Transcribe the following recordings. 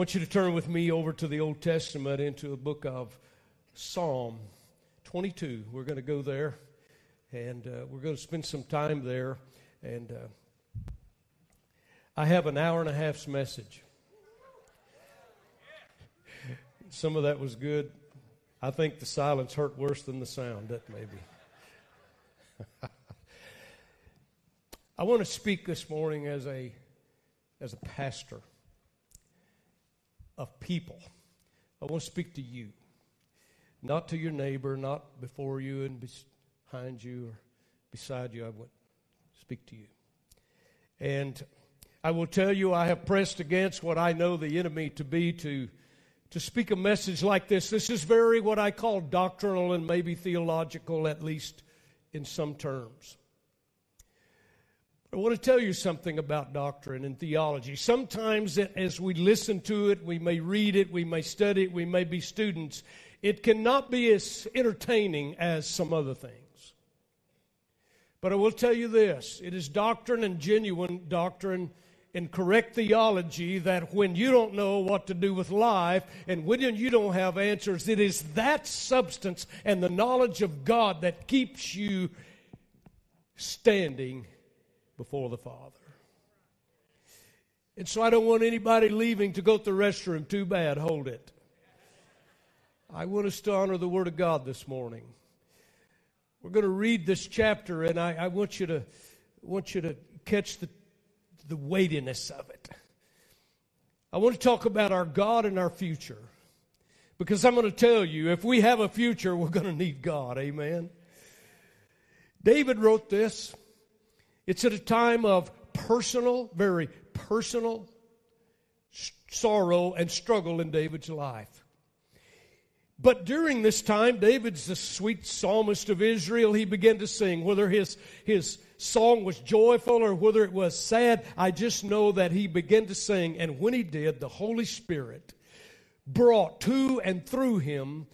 want you to turn with me over to the Old Testament into a book of Psalm 22. We're going to go there and uh, we're going to spend some time there. And uh, I have an hour and a half's message. Some of that was good. I think the silence hurt worse than the sound, that maybe. I want to speak this morning as a as a pastor of people. I want to speak to you, not to your neighbor, not before you and behind you or beside you. I to speak to you. And I will tell you, I have pressed against what I know the enemy to be to, to speak a message like this. This is very what I call doctrinal and maybe theological, at least in some terms. I want to tell you something about doctrine and theology. Sometimes, as we listen to it, we may read it, we may study it, we may be students, it cannot be as entertaining as some other things. But I will tell you this it is doctrine and genuine doctrine and correct theology that when you don't know what to do with life and when you don't have answers, it is that substance and the knowledge of God that keeps you standing before the Father. And so I don't want anybody leaving to go to the restroom. Too bad. Hold it. I want us to honor the Word of God this morning. We're going to read this chapter, and I, I want you to want you to catch the, the weightiness of it. I want to talk about our God and our future. Because I'm going to tell you, if we have a future, we're going to need God. Amen. David wrote this. It's at a time of personal, very personal sorrow and struggle in David's life. But during this time, David's the sweet psalmist of Israel. He began to sing. Whether his, his song was joyful or whether it was sad, I just know that he began to sing. And when he did, the Holy Spirit brought to and through him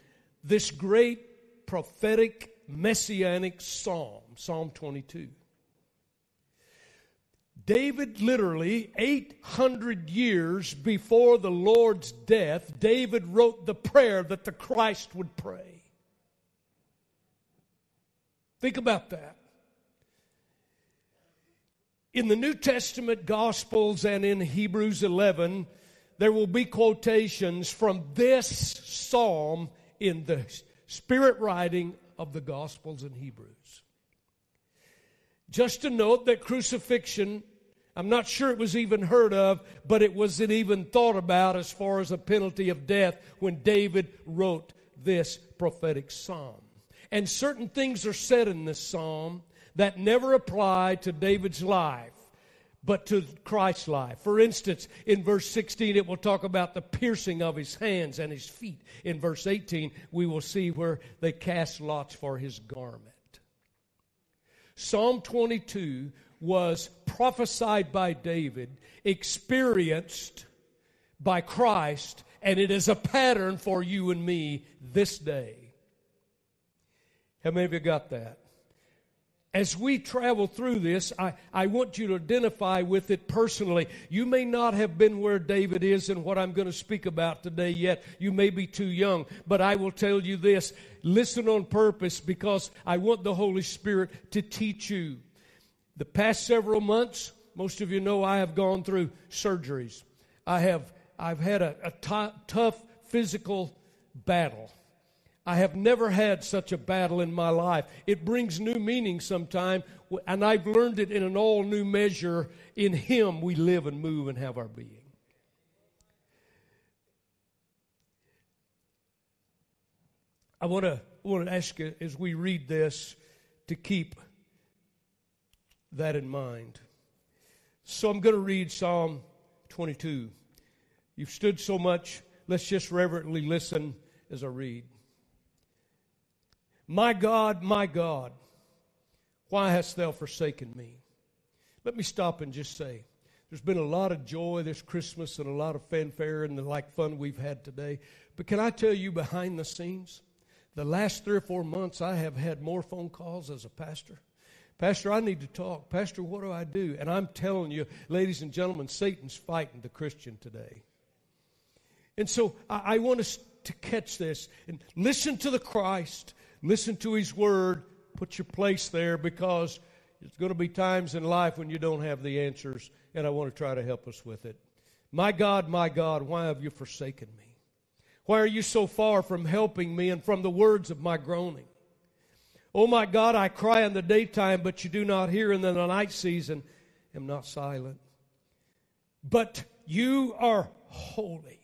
this great prophetic messianic psalm, Psalm 22. David literally, 800 years before the Lord's death, David wrote the prayer that the Christ would pray. Think about that. In the New Testament Gospels and in Hebrews 11, there will be quotations from this psalm in the spirit writing of the Gospels and Hebrews. Just to note that crucifixion I'm not sure it was even heard of, but it wasn't even thought about as far as a penalty of death when David wrote this prophetic psalm. And certain things are said in this psalm that never apply to David's life, but to Christ's life. For instance, in verse 16, it will talk about the piercing of his hands and his feet. In verse 18, we will see where they cast lots for his garment. Psalm 22 was prophesied by David, experienced by Christ, and it is a pattern for you and me this day. How many of you got that? As we travel through this, I, I want you to identify with it personally. You may not have been where David is and what I'm going to speak about today yet. You may be too young, but I will tell you this listen on purpose because I want the Holy Spirit to teach you. The past several months, most of you know I have gone through surgeries. I have I've had a, a t- tough physical battle. I have never had such a battle in my life. It brings new meaning sometime, and I've learned it in an all new measure. In Him we live and move and have our being. I want to want to ask you as we read this to keep that in mind. So I'm going to read Psalm 22. You've stood so much, let's just reverently listen as I read. My God, my God, why hast thou forsaken me? Let me stop and just say, there's been a lot of joy this Christmas and a lot of fanfare and the like fun we've had today. But can I tell you behind the scenes, the last three or four months I have had more phone calls as a pastor Pastor, I need to talk. Pastor, what do I do? And I'm telling you, ladies and gentlemen, Satan's fighting the Christian today. And so I, I want us to catch this and listen to the Christ, listen to His Word, put your place there because there's going to be times in life when you don't have the answers, and I want to try to help us with it. My God, my God, why have you forsaken me? Why are you so far from helping me and from the words of my groaning? Oh my God, I cry in the daytime, but you do not hear, and in the night season am not silent. But you are holy,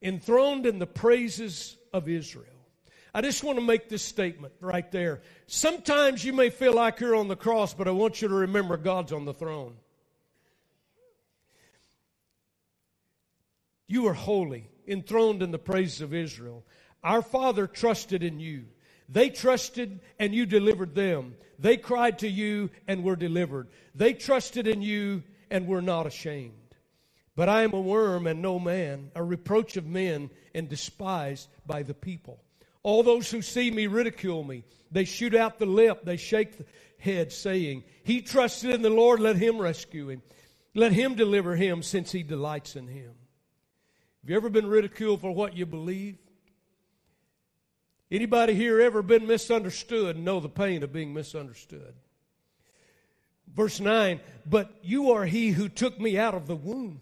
enthroned in the praises of Israel. I just want to make this statement right there. Sometimes you may feel like you're on the cross, but I want you to remember God's on the throne. You are holy, enthroned in the praises of Israel. Our Father trusted in you. They trusted and you delivered them. They cried to you and were delivered. They trusted in you and were not ashamed. But I am a worm and no man, a reproach of men and despised by the people. All those who see me ridicule me. They shoot out the lip, they shake the head, saying, He trusted in the Lord, let him rescue him. Let him deliver him, since he delights in him. Have you ever been ridiculed for what you believe? Anybody here ever been misunderstood know the pain of being misunderstood? Verse 9, but you are he who took me out of the womb.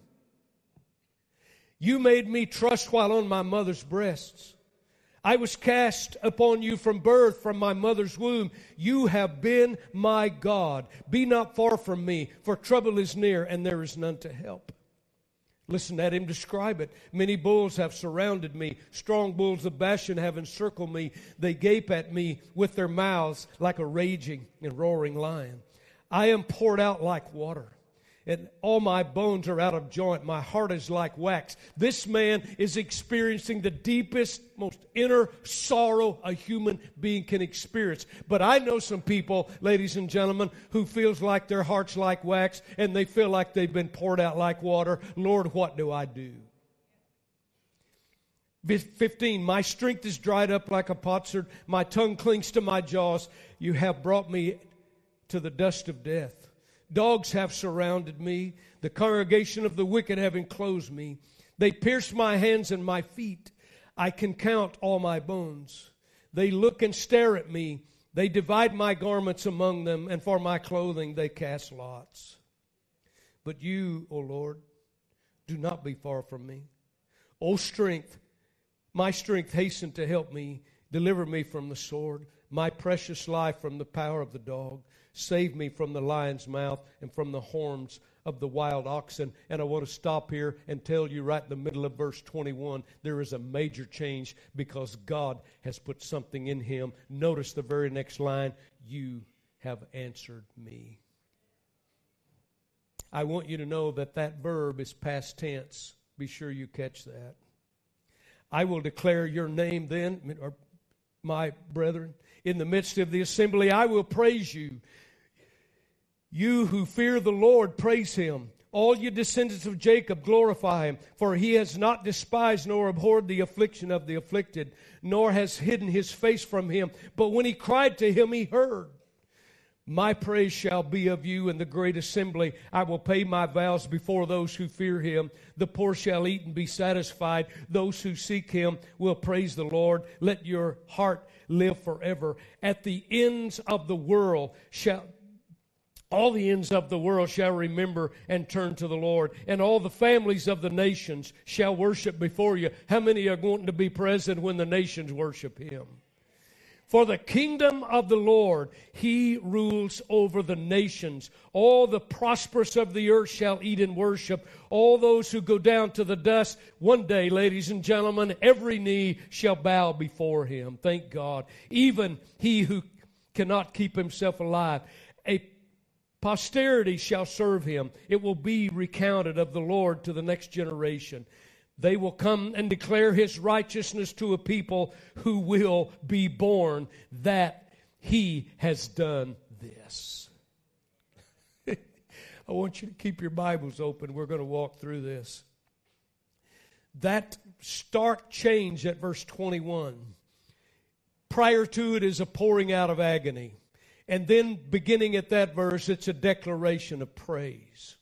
You made me trust while on my mother's breasts. I was cast upon you from birth, from my mother's womb. You have been my God. Be not far from me, for trouble is near, and there is none to help. Listen at him describe it. Many bulls have surrounded me. Strong bulls of Bashan have encircled me. They gape at me with their mouths like a raging and roaring lion. I am poured out like water and all my bones are out of joint. My heart is like wax. This man is experiencing the deepest, most inner sorrow a human being can experience. But I know some people, ladies and gentlemen, who feels like their heart's like wax and they feel like they've been poured out like water. Lord, what do I do? 15, my strength is dried up like a potsherd. My tongue clings to my jaws. You have brought me to the dust of death. Dogs have surrounded me. The congregation of the wicked have enclosed me. They pierce my hands and my feet. I can count all my bones. They look and stare at me. They divide my garments among them, and for my clothing they cast lots. But you, O Lord, do not be far from me. O strength, my strength, hasten to help me. Deliver me from the sword, my precious life from the power of the dog. Save me from the lion's mouth and from the horns of the wild oxen. And I want to stop here and tell you right in the middle of verse 21 there is a major change because God has put something in him. Notice the very next line You have answered me. I want you to know that that verb is past tense. Be sure you catch that. I will declare your name then, or my brethren, in the midst of the assembly. I will praise you. You who fear the Lord, praise him. All you descendants of Jacob, glorify him, for he has not despised nor abhorred the affliction of the afflicted, nor has hidden his face from him. But when he cried to him, he heard. My praise shall be of you in the great assembly. I will pay my vows before those who fear him. The poor shall eat and be satisfied. Those who seek him will praise the Lord. Let your heart live forever. At the ends of the world shall all the ends of the world shall remember and turn to the Lord, and all the families of the nations shall worship before you. How many are going to be present when the nations worship Him? For the kingdom of the Lord, He rules over the nations. All the prosperous of the earth shall eat and worship. All those who go down to the dust, one day, ladies and gentlemen, every knee shall bow before Him. Thank God. Even he who cannot keep himself alive. A Posterity shall serve him. It will be recounted of the Lord to the next generation. They will come and declare his righteousness to a people who will be born that he has done this. I want you to keep your Bibles open. We're going to walk through this. That stark change at verse 21. Prior to it is a pouring out of agony. And then, beginning at that verse, it's a declaration of praise.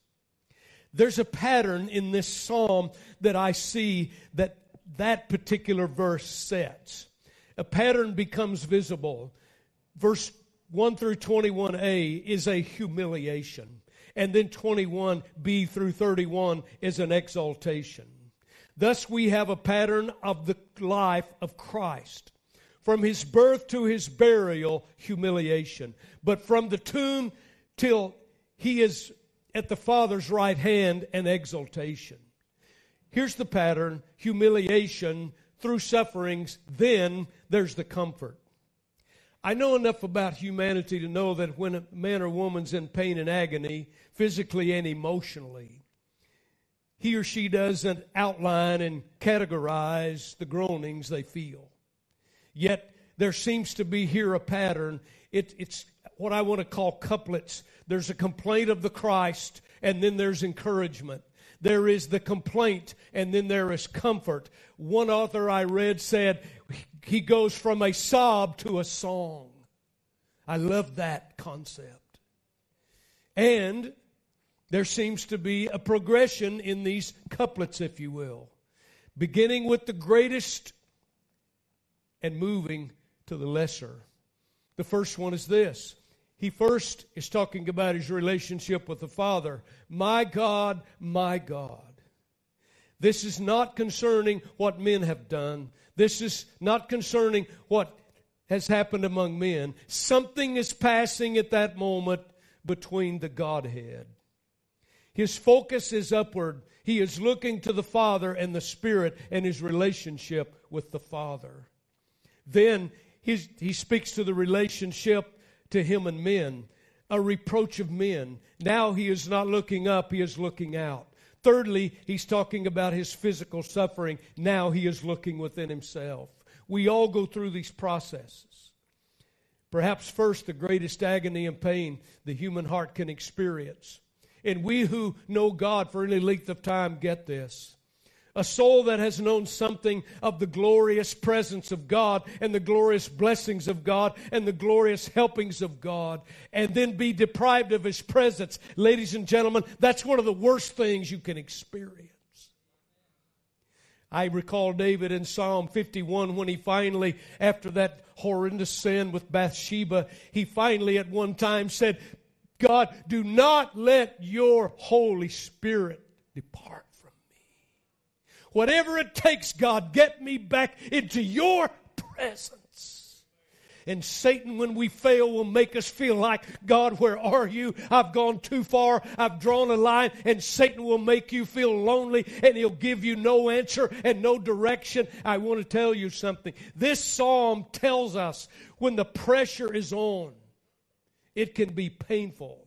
There's a pattern in this psalm that I see that that particular verse sets. A pattern becomes visible. Verse 1 through 21a is a humiliation. And then 21b through 31 is an exaltation. Thus, we have a pattern of the life of Christ. From his birth to his burial, humiliation. But from the tomb till he is at the Father's right hand, an exaltation. Here's the pattern humiliation through sufferings, then there's the comfort. I know enough about humanity to know that when a man or woman's in pain and agony, physically and emotionally, he or she doesn't outline and categorize the groanings they feel. Yet there seems to be here a pattern. It, it's what I want to call couplets. There's a complaint of the Christ, and then there's encouragement. There is the complaint, and then there is comfort. One author I read said, he goes from a sob to a song. I love that concept. And there seems to be a progression in these couplets, if you will, beginning with the greatest and moving to the lesser. The first one is this. He first is talking about his relationship with the Father. My God, my God. This is not concerning what men have done. This is not concerning what has happened among men. Something is passing at that moment between the Godhead. His focus is upward. He is looking to the Father and the Spirit and his relationship with the Father. Then he speaks to the relationship to him and men, a reproach of men. Now he is not looking up, he is looking out. Thirdly, he's talking about his physical suffering. Now he is looking within himself. We all go through these processes. Perhaps first, the greatest agony and pain the human heart can experience. And we who know God for any length of time get this. A soul that has known something of the glorious presence of God and the glorious blessings of God and the glorious helpings of God, and then be deprived of His presence. Ladies and gentlemen, that's one of the worst things you can experience. I recall David in Psalm 51 when he finally, after that horrendous sin with Bathsheba, he finally at one time said, God, do not let your Holy Spirit depart Whatever it takes, God, get me back into your presence. And Satan, when we fail, will make us feel like, God, where are you? I've gone too far. I've drawn a line. And Satan will make you feel lonely and he'll give you no answer and no direction. I want to tell you something. This psalm tells us when the pressure is on, it can be painful.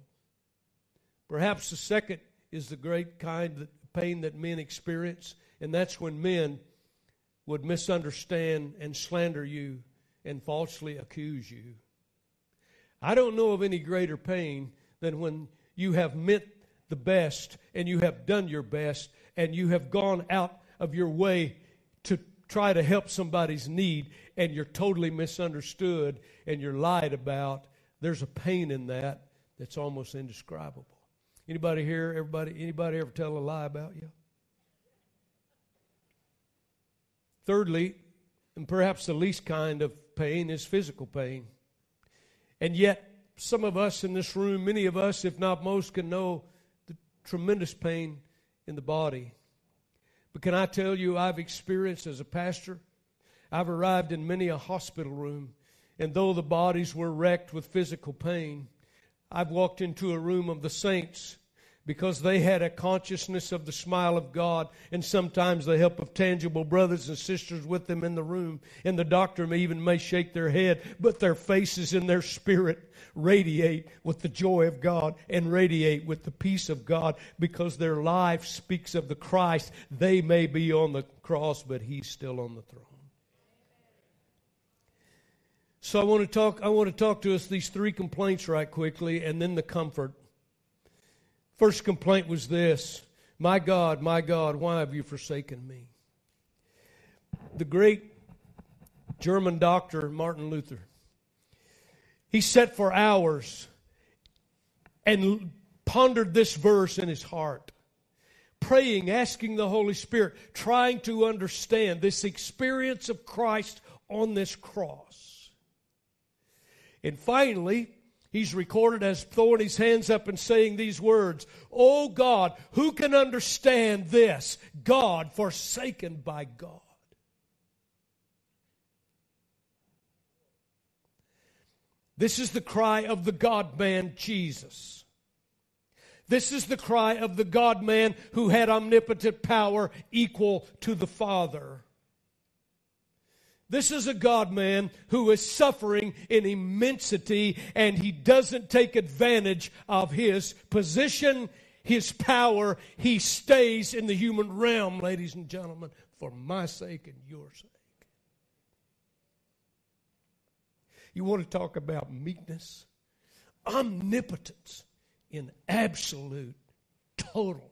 Perhaps the second is the great kind of pain that men experience and that's when men would misunderstand and slander you and falsely accuse you. I don't know of any greater pain than when you have meant the best and you have done your best and you have gone out of your way to try to help somebody's need and you're totally misunderstood and you're lied about. There's a pain in that that's almost indescribable. Anybody here, everybody, anybody ever tell a lie about you? Thirdly, and perhaps the least kind of pain, is physical pain. And yet, some of us in this room, many of us, if not most, can know the tremendous pain in the body. But can I tell you, I've experienced as a pastor, I've arrived in many a hospital room, and though the bodies were wrecked with physical pain, I've walked into a room of the saints because they had a consciousness of the smile of God and sometimes the help of tangible brothers and sisters with them in the room. And the doctor may even may shake their head, but their faces and their spirit radiate with the joy of God and radiate with the peace of God because their life speaks of the Christ. They may be on the cross, but he's still on the throne. So I want to talk I want to talk to us these three complaints right quickly and then the comfort First complaint was this My God, my God, why have you forsaken me? The great German doctor, Martin Luther, he sat for hours and pondered this verse in his heart. praying, asking the Holy Spirit, trying to understand this experience of Christ on this cross. And finally, he's recorded as throwing his hands up and saying these words Oh God, who can understand this? God forsaken by God. This is the cry of the God man, Jesus. This is the cry of the God man who had omnipotent power equal to the Father. This is a God man who is suffering in immensity and he doesn't take advantage of his position, his power. He stays in the human realm, ladies and gentlemen, for my sake and your sake. You want to talk about meekness? Omnipotence in absolute, total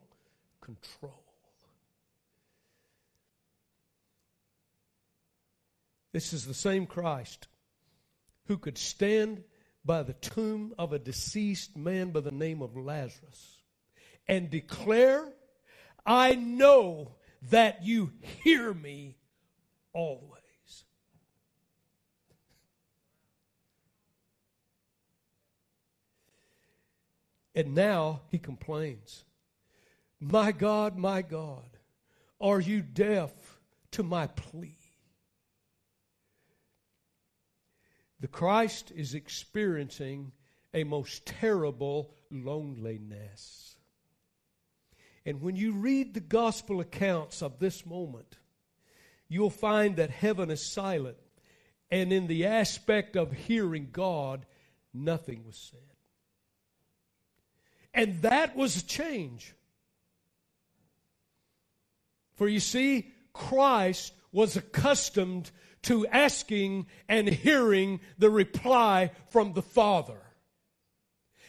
control. This is the same Christ who could stand by the tomb of a deceased man by the name of Lazarus and declare, I know that you hear me always. And now he complains, My God, my God, are you deaf to my plea? The Christ is experiencing a most terrible loneliness. And when you read the gospel accounts of this moment, you'll find that heaven is silent. And in the aspect of hearing God, nothing was said. And that was a change. For you see, Christ was accustomed to asking and hearing the reply from the Father.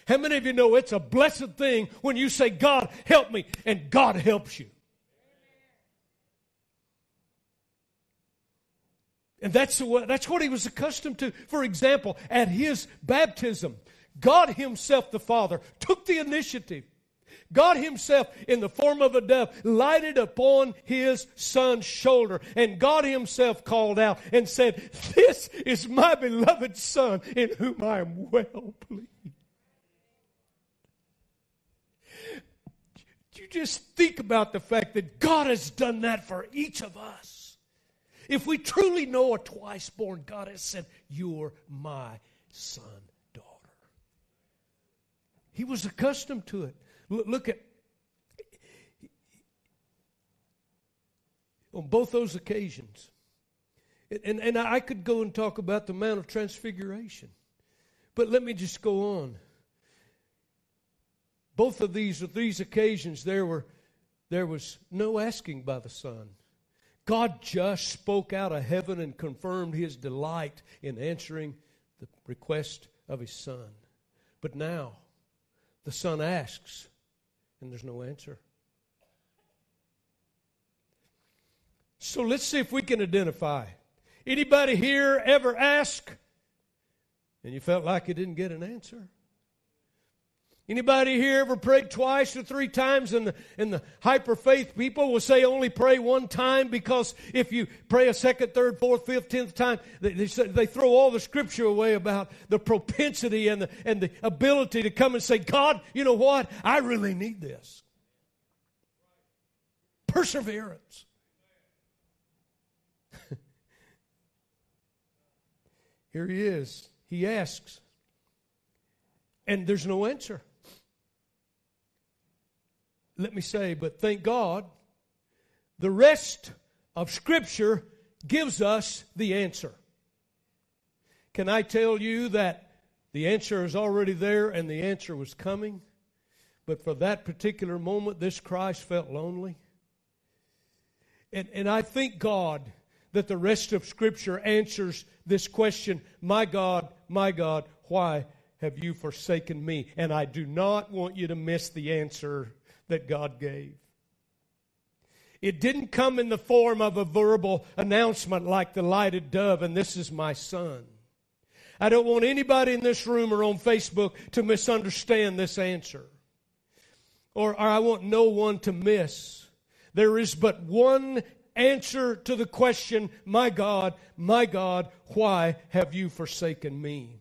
How many of you know it's a blessed thing when you say, God, help me, and God helps you? And that's what, that's what he was accustomed to. For example, at his baptism, God Himself, the Father, took the initiative. God Himself, in the form of a dove, lighted upon His Son's shoulder. And God Himself called out and said, This is my beloved Son in whom I am well pleased. You just think about the fact that God has done that for each of us. If we truly know a twice born, God has said, You're my son. Daughter. He was accustomed to it. Look at on both those occasions. And, and I could go and talk about the Mount of Transfiguration. But let me just go on. Both of these, these occasions, there were there was no asking by the Son. God just spoke out of heaven and confirmed his delight in answering the request of his Son. But now, the son asks, and there's no answer. So let's see if we can identify. Anybody here ever ask and you felt like you didn't get an answer? Anybody here ever prayed twice or three times and the, and the hyper faith people will say only pray one time because if you pray a second, third, fourth, fifth, tenth time, they, they, they throw all the scripture away about the propensity and the, and the ability to come and say, God, you know what? I really need this. Perseverance. here he is. He asks, and there's no answer let me say, but thank God, the rest of Scripture gives us the answer. Can I tell you that the answer is already there and the answer was coming? But for that particular moment, this Christ felt lonely. And, and I thank God that the rest of Scripture answers this question My God, my God, why have you forsaken me? And I do not want you to miss the answer that God gave. It didn't come in the form of a verbal announcement like the lighted dove, and this is my son. I don't want anybody in this room or on Facebook to misunderstand this answer. Or, or I want no one to miss There is but one answer to the question, My God, my God, why have you forsaken me?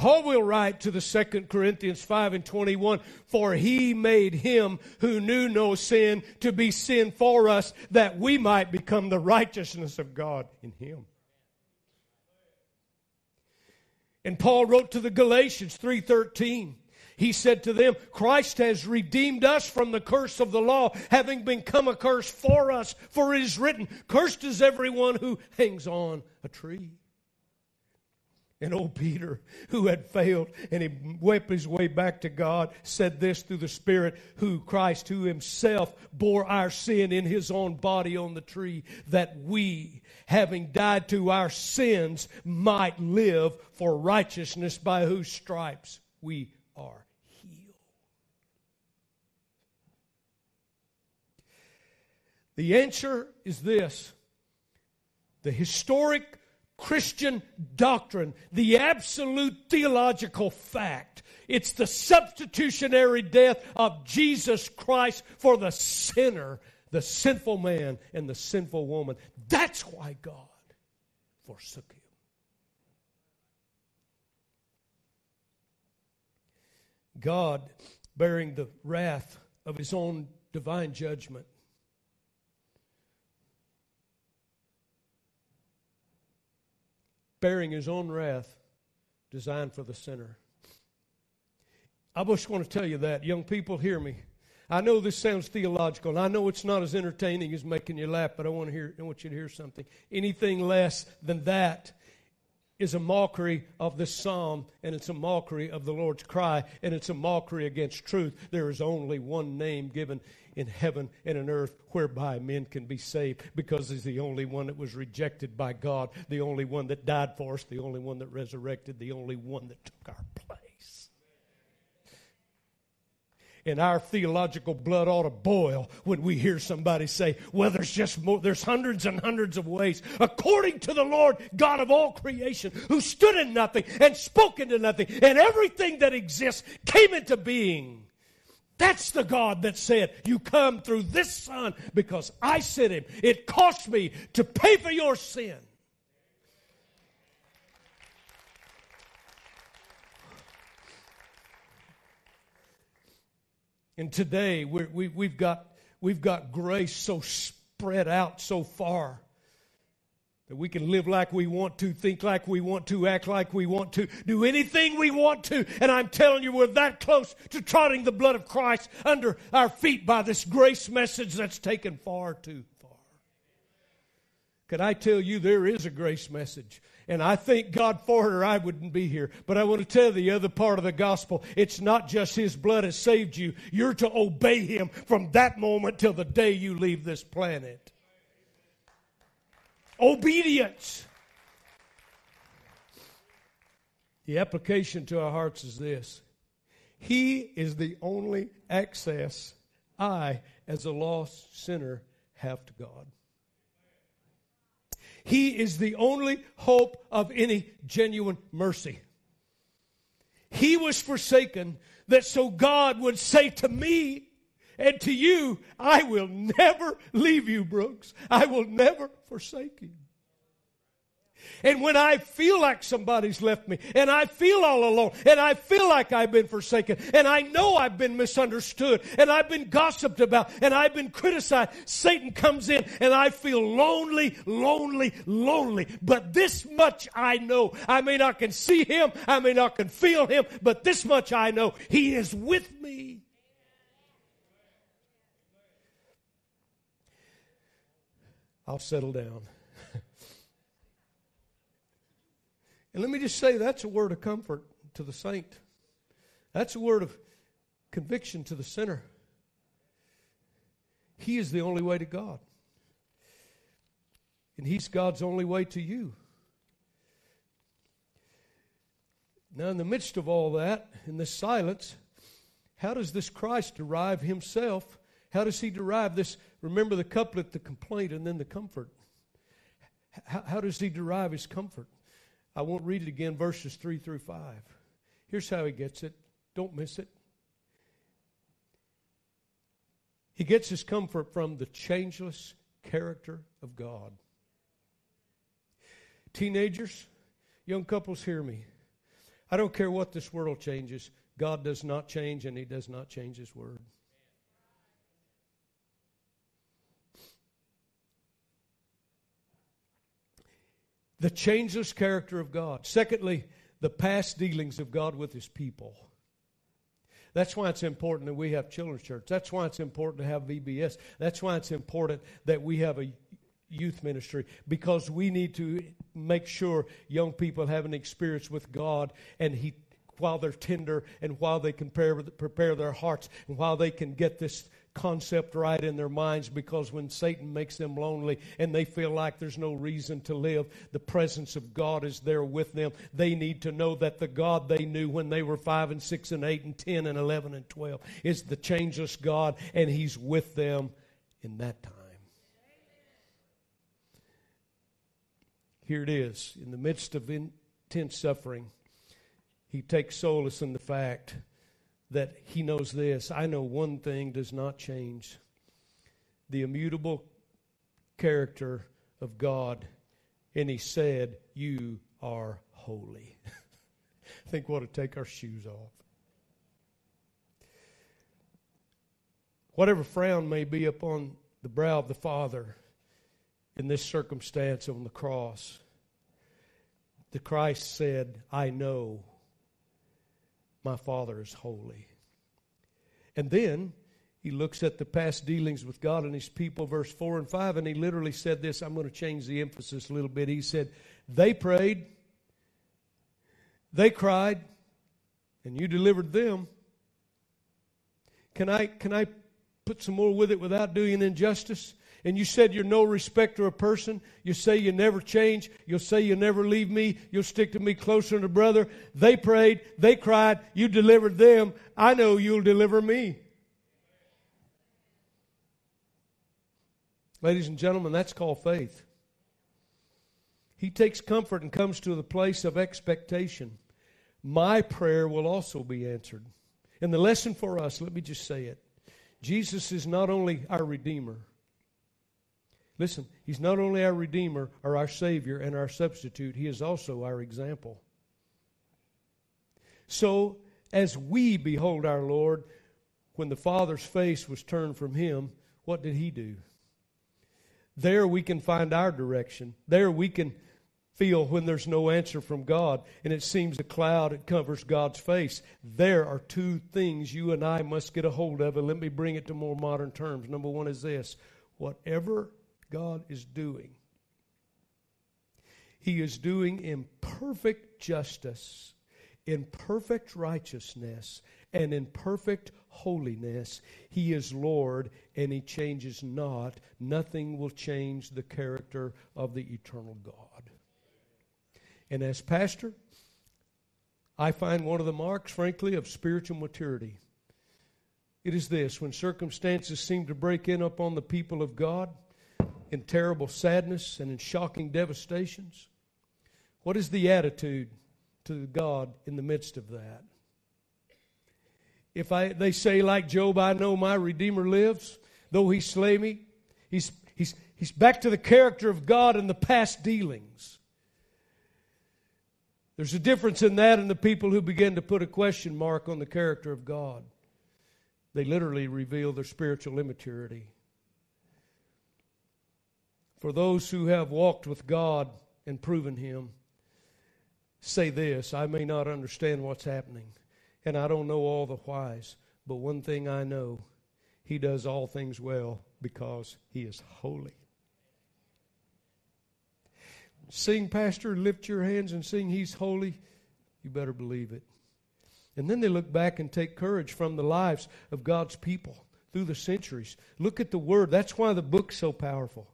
Paul will write to the Second Corinthians 5 and 21, for he made him who knew no sin to be sin for us that we might become the righteousness of God in him. And Paul wrote to the Galatians 3:13. He said to them, Christ has redeemed us from the curse of the law, having become a curse for us, for it is written, Cursed is everyone who hangs on a tree. And old Peter, who had failed and he wept his way back to God, said this through the Spirit, who Christ, who himself bore our sin in his own body on the tree, that we, having died to our sins, might live for righteousness, by whose stripes we are healed. The answer is this the historic Christian doctrine, the absolute theological fact. It's the substitutionary death of Jesus Christ for the sinner, the sinful man, and the sinful woman. That's why God forsook him. God, bearing the wrath of his own divine judgment, bearing his own wrath designed for the sinner. I just want to tell you that. Young people, hear me. I know this sounds theological, and I know it's not as entertaining as making you laugh, but I want, to hear, I want you to hear something. Anything less than that is a mockery of this psalm, and it's a mockery of the Lord's cry, and it's a mockery against truth. There is only one name given in heaven and in earth whereby men can be saved because he's the only one that was rejected by God, the only one that died for us, the only one that resurrected, the only one that took our place. And our theological blood ought to boil when we hear somebody say, well, there's just more, there's hundreds and hundreds of ways. According to the Lord, God of all creation, who stood in nothing and spoke into nothing, and everything that exists came into being that's the God that said, You come through this Son because I sent him. It cost me to pay for your sin. And today we we, we've, got, we've got grace so spread out so far that we can live like we want to, think like we want to, act like we want to, do anything we want to. And I'm telling you, we're that close to trotting the blood of Christ under our feet by this grace message that's taken far too far. Can I tell you, there is a grace message. And I thank God for it, or I wouldn't be here. But I want to tell you the other part of the gospel. It's not just His blood has saved you. You're to obey Him from that moment till the day you leave this planet. Obedience. The application to our hearts is this He is the only access I, as a lost sinner, have to God. He is the only hope of any genuine mercy. He was forsaken that so God would say to me, and to you, I will never leave you, Brooks. I will never forsake you. And when I feel like somebody's left me, and I feel all alone, and I feel like I've been forsaken, and I know I've been misunderstood, and I've been gossiped about, and I've been criticized, Satan comes in, and I feel lonely, lonely, lonely. But this much I know. I may not can see him, I may not can feel him, but this much I know. He is with me. I'll settle down. And let me just say that's a word of comfort to the saint. That's a word of conviction to the sinner. He is the only way to God. And He's God's only way to you. Now, in the midst of all that, in this silence, how does this Christ derive Himself? How does He derive this Remember the couplet, the complaint, and then the comfort. How, how does he derive his comfort? I won't read it again, verses 3 through 5. Here's how he gets it. Don't miss it. He gets his comfort from the changeless character of God. Teenagers, young couples, hear me. I don't care what this world changes, God does not change, and He does not change His word. The changeless character of God. Secondly, the past dealings of God with His people. That's why it's important that we have children's church. That's why it's important to have VBS. That's why it's important that we have a youth ministry because we need to make sure young people have an experience with God and He while they're tender and while they can prepare, prepare their hearts and while they can get this concept right in their minds because when Satan makes them lonely and they feel like there's no reason to live, the presence of God is there with them. They need to know that the God they knew when they were 5 and 6 and 8 and 10 and 11 and 12 is the changeless God and He's with them in that time. Here it is. In the midst of intense suffering, he takes solace in the fact that he knows this I know one thing does not change the immutable character of God. And he said, You are holy. I think we ought to take our shoes off. Whatever frown may be upon the brow of the Father in this circumstance on the cross, the Christ said, I know my Father is holy. And then he looks at the past dealings with God and his people, verse 4 and 5, and he literally said this. I'm going to change the emphasis a little bit. He said, They prayed, they cried, and you delivered them. Can I, can I put some more with it without doing injustice? And you said you're no respecter of person, you say you never change, you'll say you never leave me, you'll stick to me closer than a brother. They prayed, they cried, you delivered them. I know you'll deliver me. Ladies and gentlemen, that's called faith. He takes comfort and comes to the place of expectation. My prayer will also be answered. And the lesson for us, let me just say it Jesus is not only our Redeemer, Listen, He's not only our Redeemer or our Savior and our substitute, He is also our example. So, as we behold our Lord, when the Father's face was turned from Him, what did He do? There we can find our direction. There we can feel when there's no answer from God and it seems a cloud that covers God's face. There are two things you and I must get a hold of, and let me bring it to more modern terms. Number one is this whatever God is doing. He is doing in perfect justice, in perfect righteousness, and in perfect holiness. He is Lord and He changes not. Nothing will change the character of the eternal God. And as pastor, I find one of the marks, frankly, of spiritual maturity. It is this when circumstances seem to break in upon the people of God in terrible sadness and in shocking devastations? What is the attitude to God in the midst of that? If I, they say, like Job, I know my Redeemer lives, though he slay me, he's, he's, he's back to the character of God in the past dealings. There's a difference in that and the people who begin to put a question mark on the character of God. They literally reveal their spiritual immaturity. For those who have walked with God and proven Him, say this I may not understand what's happening, and I don't know all the whys, but one thing I know He does all things well because He is holy. Sing, Pastor, lift your hands and sing, He's holy. You better believe it. And then they look back and take courage from the lives of God's people through the centuries. Look at the Word. That's why the book's so powerful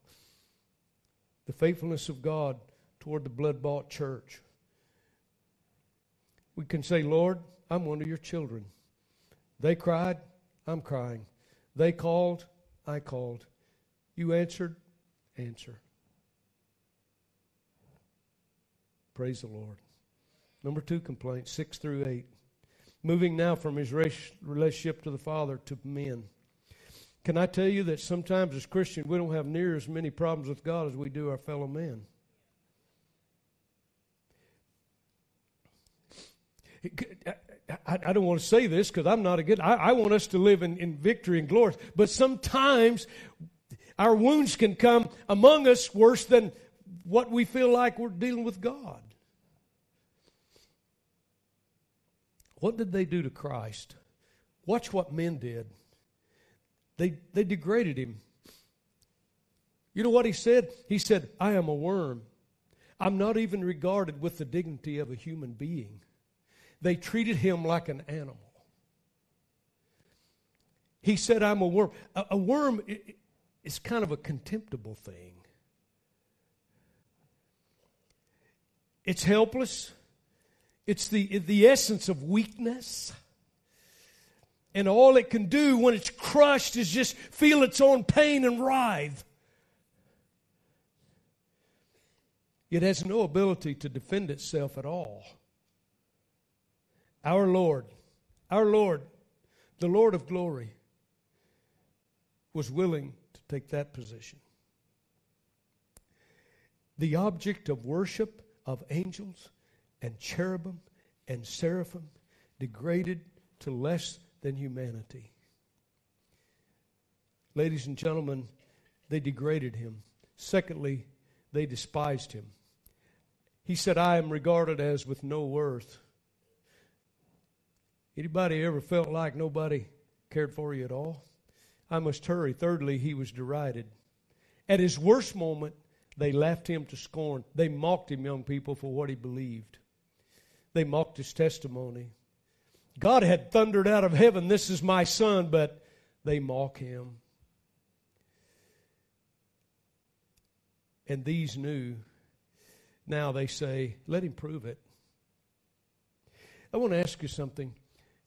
the faithfulness of God toward the blood bought church. We can say, Lord, I'm one of your children. They cried, I'm crying. They called, I called. You answered, answer. Praise the Lord. Number two complaint, six through eight. Moving now from his relationship to the Father to men. Can I tell you that sometimes as Christians we don't have near as many problems with God as we do our fellow men? I, don't want to say this because I'm not a good. I, I want us to live in, in victory and glory. But sometimes our wounds can come among us worse than what we feel like we're dealing with God. What did they do to Christ? Watch what men did. They, they degraded him. You know what he said? He said, I am a worm. I'm not even regarded with the dignity of a human being. They treated him like an animal. He said, I'm a worm. A, a worm is kind of a contemptible thing. It's helpless. It's the, the essence of weakness. And all it can do when it's crushed is just feel its own pain and writhe. It has no ability to defend itself at all. Our Lord, our Lord, the Lord of glory, was willing to take that position. The object of worship of angels and cherubim and seraphim degraded to less than humanity. Ladies and gentlemen, they degraded him. Secondly, they despised him. He said, I am regarded as with no worth. Anybody ever felt like nobody cared for you at all? I must hurry. Thirdly, he was derided. At his worst moment, they laughed him to scorn. They mocked him, young people, for what he believed. They mocked his testimony. God had thundered out of heaven, This is my son, but they mock him. And these knew. Now they say, Let him prove it. I want to ask you something.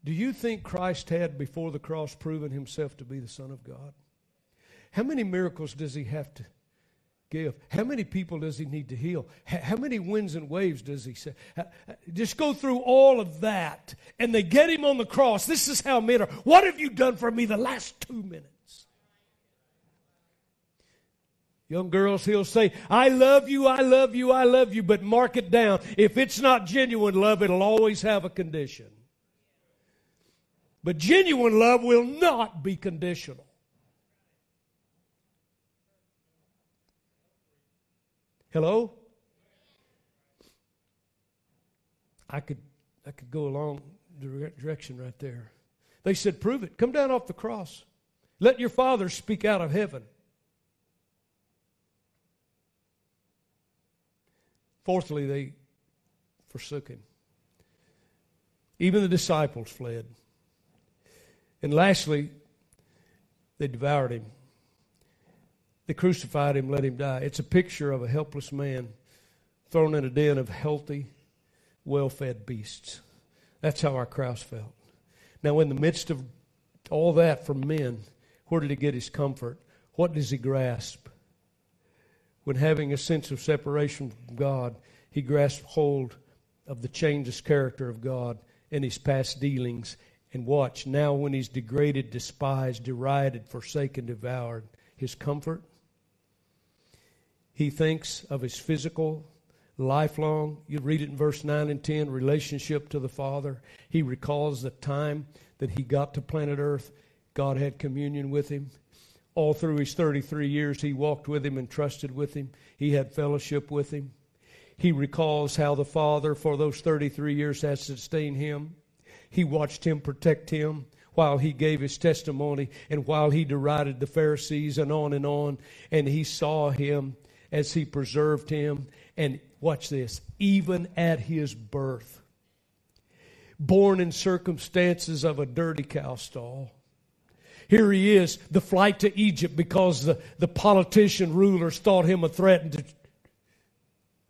Do you think Christ had before the cross proven himself to be the Son of God? How many miracles does he have to give? How many people does he need to heal? How many winds and waves does he say? Just go through all of that. And they get him on the cross. This is how men are. What have you done for me the last two minutes? Young girls, he'll say, I love you, I love you, I love you, but mark it down. If it's not genuine love, it'll always have a condition. But genuine love will not be conditional. Hello? I could I could go along the direction right there. They said, "Prove it. Come down off the cross. Let your father speak out of heaven." Fourthly, they forsook him. Even the disciples fled. And lastly, they devoured him. They crucified him, let him die. It's a picture of a helpless man thrown in a den of healthy, well fed beasts. That's how our cross felt. Now, in the midst of all that from men, where did he get his comfort? What does he grasp? When having a sense of separation from God, he grasped hold of the changeless character of God in his past dealings. And watch, now when he's degraded, despised, derided, forsaken, devoured, his comfort he thinks of his physical, lifelong, you read it in verse 9 and 10, relationship to the Father. He recalls the time that he got to planet Earth. God had communion with him. All through his 33 years, he walked with him and trusted with him. He had fellowship with him. He recalls how the Father, for those 33 years, has sustained him. He watched him protect him while he gave his testimony and while he derided the Pharisees and on and on. And he saw him as he preserved him. And watch this, even at his birth, born in circumstances of a dirty cow stall. Here he is, the flight to Egypt because the, the politician rulers thought him a threat and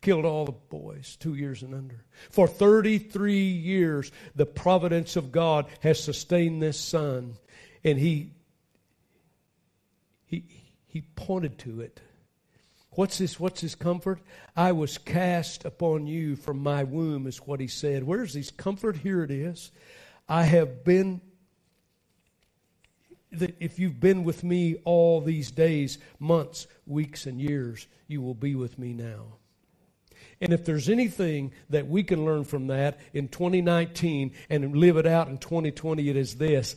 killed all the boys, two years and under. For 33 years, the providence of God has sustained this son, and he, he, he pointed to it. What's this? What's his comfort? I was cast upon you from my womb, is what he said. Where's his comfort? Here it is. I have been if you've been with me all these days, months, weeks, and years, you will be with me now. And if there's anything that we can learn from that in 2019 and live it out in 2020, it is this.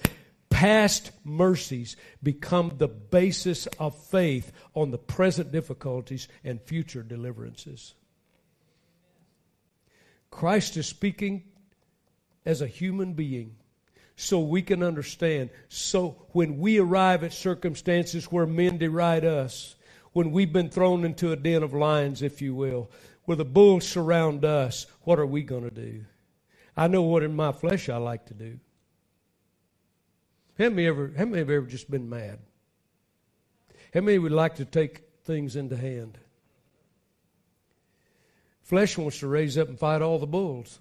Past mercies become the basis of faith on the present difficulties and future deliverances. Christ is speaking as a human being so we can understand. So when we arrive at circumstances where men deride us, when we've been thrown into a den of lions, if you will, where the bulls surround us, what are we going to do? I know what in my flesh I like to do. How many, ever, how many have ever just been mad? How many would like to take things into hand? Flesh wants to raise up and fight all the bulls.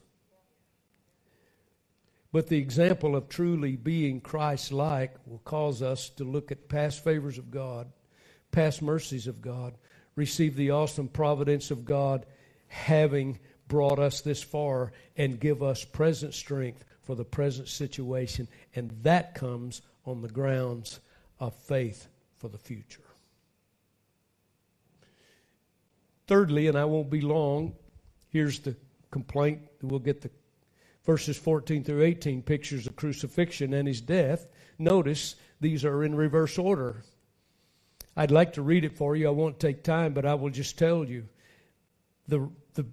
But the example of truly being Christ like will cause us to look at past favors of God, past mercies of God, receive the awesome providence of God, having brought us this far, and give us present strength for the present situation. And that comes on the grounds of faith for the future. Thirdly, and I won't be long, here's the complaint. We'll get the verses 14 through 18 pictures of crucifixion and his death. Notice these are in reverse order. I'd like to read it for you. I won't take time, but I will just tell you. The, the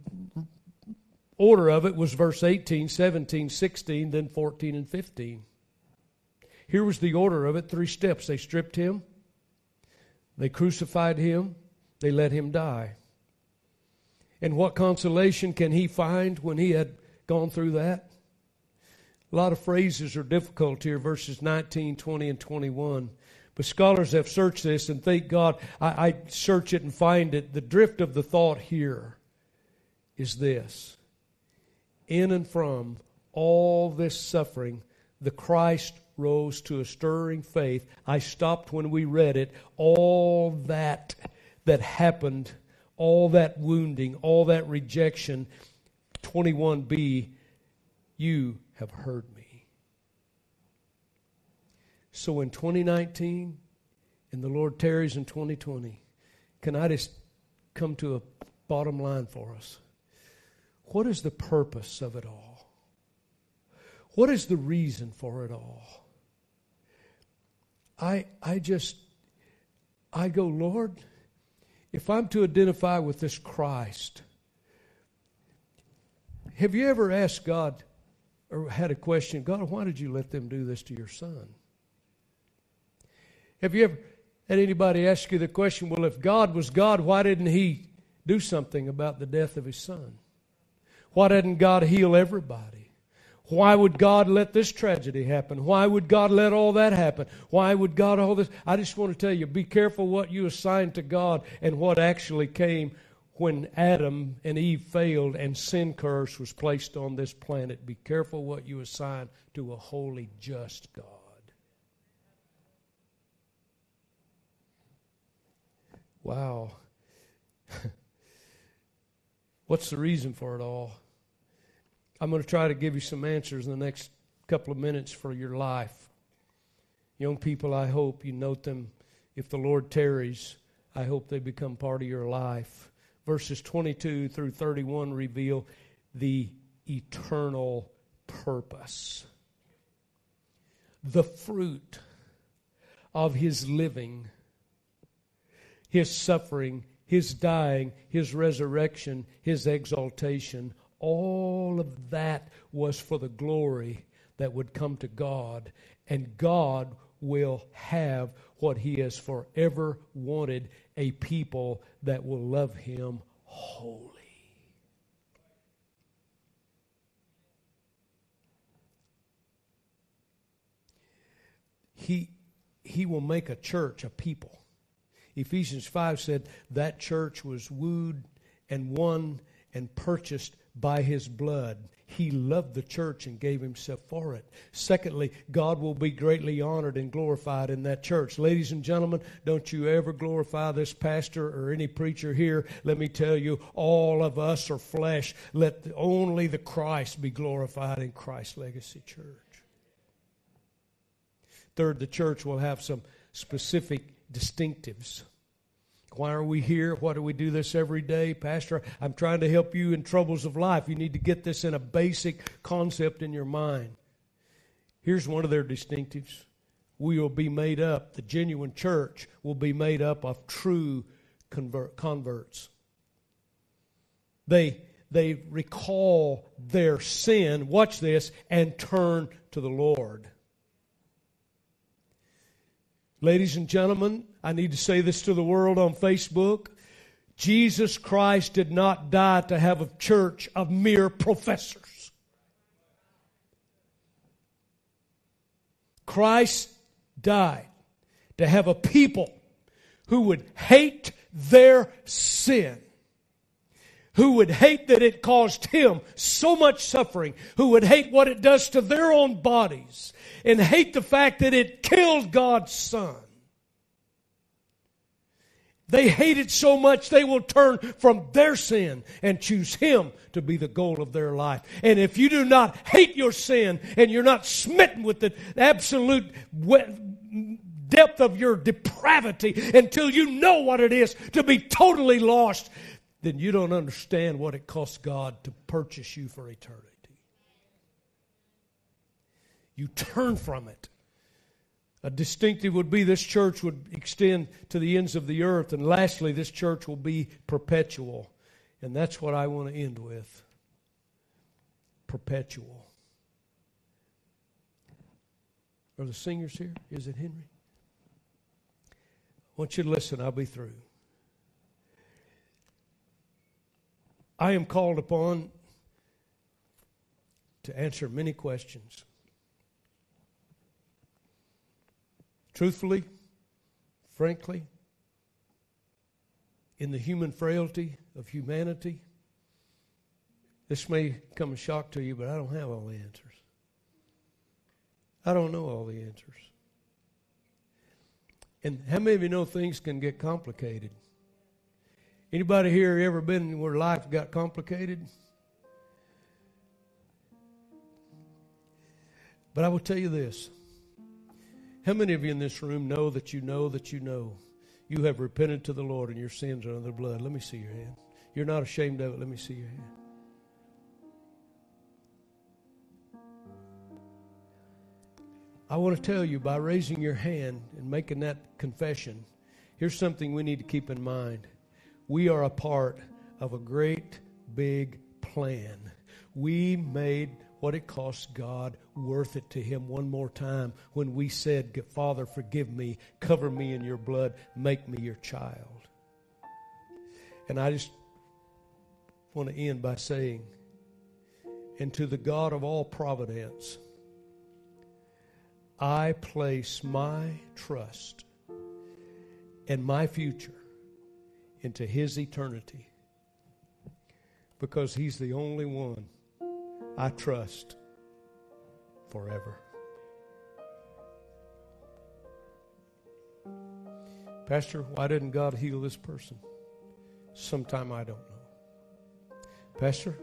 order of it was verse 18, 17, 16, then 14 and 15. Here was the order of it three steps. They stripped him, they crucified him, they let him die. And what consolation can he find when he had gone through that? A lot of phrases are difficult here, verses 19, 20, and 21. But scholars have searched this, and thank God I, I search it and find it. The drift of the thought here is this In and from all this suffering, the Christ rose to a stirring faith. I stopped when we read it. All that that happened, all that wounding, all that rejection, 21b, you have heard me. So in 2019, and the Lord tarries in 2020, can I just come to a bottom line for us? What is the purpose of it all? What is the reason for it all? I, I just, I go, Lord, if I'm to identify with this Christ, have you ever asked God or had a question, God, why did you let them do this to your son? Have you ever had anybody ask you the question, well, if God was God, why didn't He do something about the death of His son? Why didn't God heal everybody? Why would God let this tragedy happen? Why would God let all that happen? Why would God all this? I just want to tell you be careful what you assign to God and what actually came when Adam and Eve failed and sin curse was placed on this planet. Be careful what you assign to a holy, just God. Wow. What's the reason for it all? I'm going to try to give you some answers in the next couple of minutes for your life. Young people, I hope you note them. If the Lord tarries, I hope they become part of your life verses 22 through 31 reveal the eternal purpose. The fruit of his living, his suffering, his dying, his resurrection, his exaltation, all of that was for the glory that would come to God. And God will have what he has forever wanted a people that will love him wholly. He, he will make a church, a people. Ephesians 5 said that church was wooed and won and purchased by his blood. He loved the church and gave himself for it. Secondly, God will be greatly honored and glorified in that church. Ladies and gentlemen, don't you ever glorify this pastor or any preacher here. Let me tell you, all of us are flesh. Let only the Christ be glorified in Christ's legacy church. Third, the church will have some specific distinctives. Why are we here? Why do we do this every day? Pastor, I'm trying to help you in troubles of life. You need to get this in a basic concept in your mind. Here's one of their distinctives. We will be made up, the genuine church will be made up of true convert, converts. They, they recall their sin, watch this, and turn to the Lord. Ladies and gentlemen, I need to say this to the world on Facebook. Jesus Christ did not die to have a church of mere professors. Christ died to have a people who would hate their sin, who would hate that it caused him so much suffering, who would hate what it does to their own bodies, and hate the fact that it killed God's Son. They hate it so much they will turn from their sin and choose Him to be the goal of their life. And if you do not hate your sin and you're not smitten with the absolute depth of your depravity until you know what it is to be totally lost, then you don't understand what it costs God to purchase you for eternity. You turn from it. A distinctive would be this church would extend to the ends of the earth. And lastly, this church will be perpetual. And that's what I want to end with perpetual. Are the singers here? Is it Henry? I want you to listen. I'll be through. I am called upon to answer many questions. Truthfully, frankly, in the human frailty of humanity, this may come as shock to you, but I don't have all the answers. I don't know all the answers. And how many of you know things can get complicated? Anybody here ever been where life got complicated? But I will tell you this how many of you in this room know that you know that you know you have repented to the Lord and your sins are under the blood? Let me see your hand. You're not ashamed of it. Let me see your hand. I want to tell you by raising your hand and making that confession, here's something we need to keep in mind. We are a part of a great big plan. We made what it cost God worth it to Him one more time when we said, Father, forgive me, cover me in your blood, make me your child. And I just want to end by saying, and to the God of all providence, I place my trust and my future into His eternity because He's the only one I trust forever. Pastor, why didn't God heal this person? Sometime I don't know. Pastor,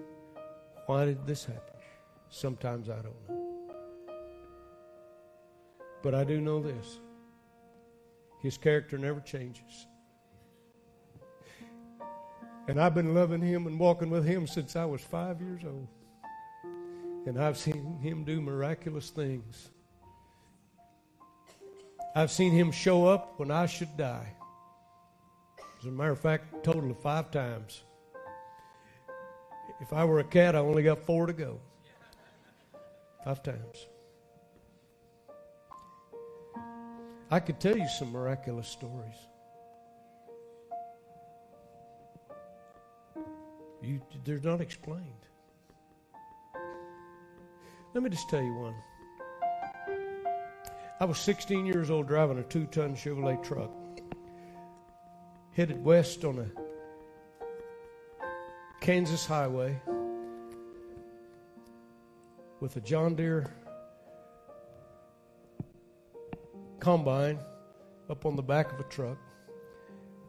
why did this happen? Sometimes I don't know. But I do know this His character never changes. And I've been loving Him and walking with Him since I was five years old. And I've seen him do miraculous things. I've seen him show up when I should die. As a matter of fact, a total of five times. If I were a cat, I only got four to go. Five times. I could tell you some miraculous stories. You, they're not explained. Let me just tell you one. I was 16 years old driving a two ton Chevrolet truck, headed west on a Kansas highway with a John Deere combine up on the back of a truck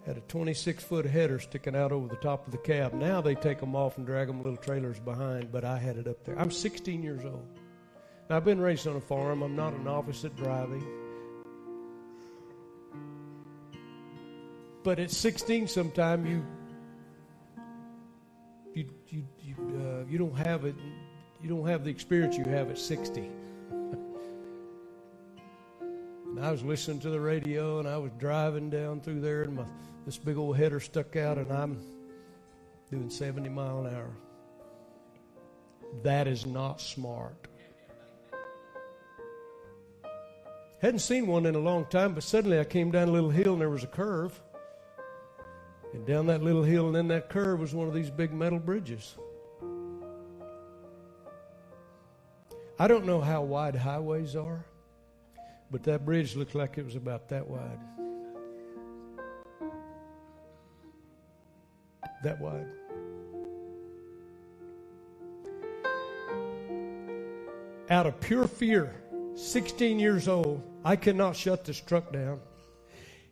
had a 26 foot header sticking out over the top of the cab. Now they take them off and drag them little trailers behind, but I had it up there. I'm 16 years old. Now, I've been raised on a farm. I'm not an office at driving. But at 16, sometime you you you you, uh, you don't have it. You don't have the experience you have at 60 and I was listening to the radio, and I was driving down through there, and my this big old header stuck out, and I'm doing 70 mile an hour. That is not smart. Hadn't seen one in a long time, but suddenly I came down a little hill and there was a curve. And down that little hill and in that curve was one of these big metal bridges. I don't know how wide highways are, but that bridge looked like it was about that wide. That wide. Out of pure fear, 16 years old, I cannot shut this truck down.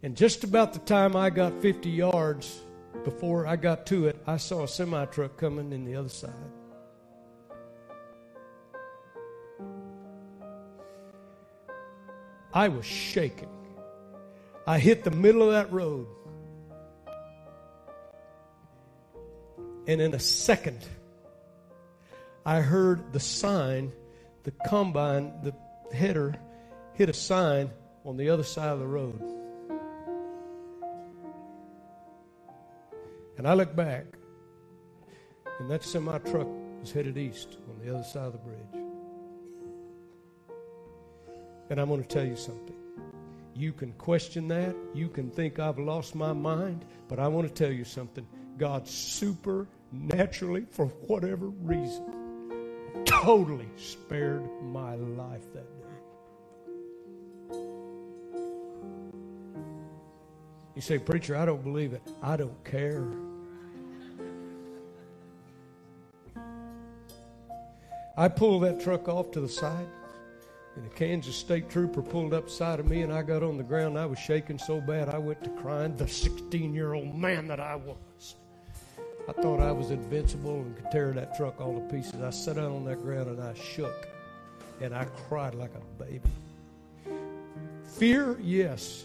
And just about the time I got 50 yards before I got to it, I saw a semi truck coming in the other side. I was shaking. I hit the middle of that road. And in a second, I heard the sign, the combine, the header hit a sign on the other side of the road. And I looked back, and that semi truck was headed east on the other side of the bridge. And I'm going to tell you something. You can question that. You can think I've lost my mind. But I want to tell you something. God supernaturally, for whatever reason, totally spared my life that day. You say, Preacher, I don't believe it. I don't care. I pulled that truck off to the side, and a Kansas State trooper pulled up beside of me, and I got on the ground. I was shaking so bad I went to crying, the 16 year old man that I was. I thought I was invincible and could tear that truck all to pieces. I sat down on that ground and I shook, and I cried like a baby. Fear, yes,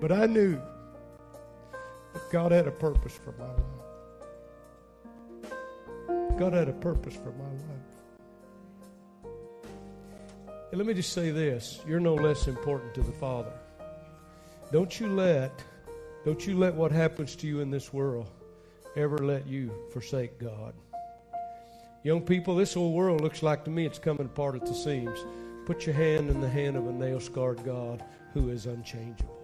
but I knew that God had a purpose for my life. God had a purpose for my life. And let me just say this you're no less important to the Father. Don't you let, don't you let what happens to you in this world ever let you forsake God. Young people, this whole world looks like to me it's coming apart at the seams. Put your hand in the hand of a nail scarred God who is unchangeable.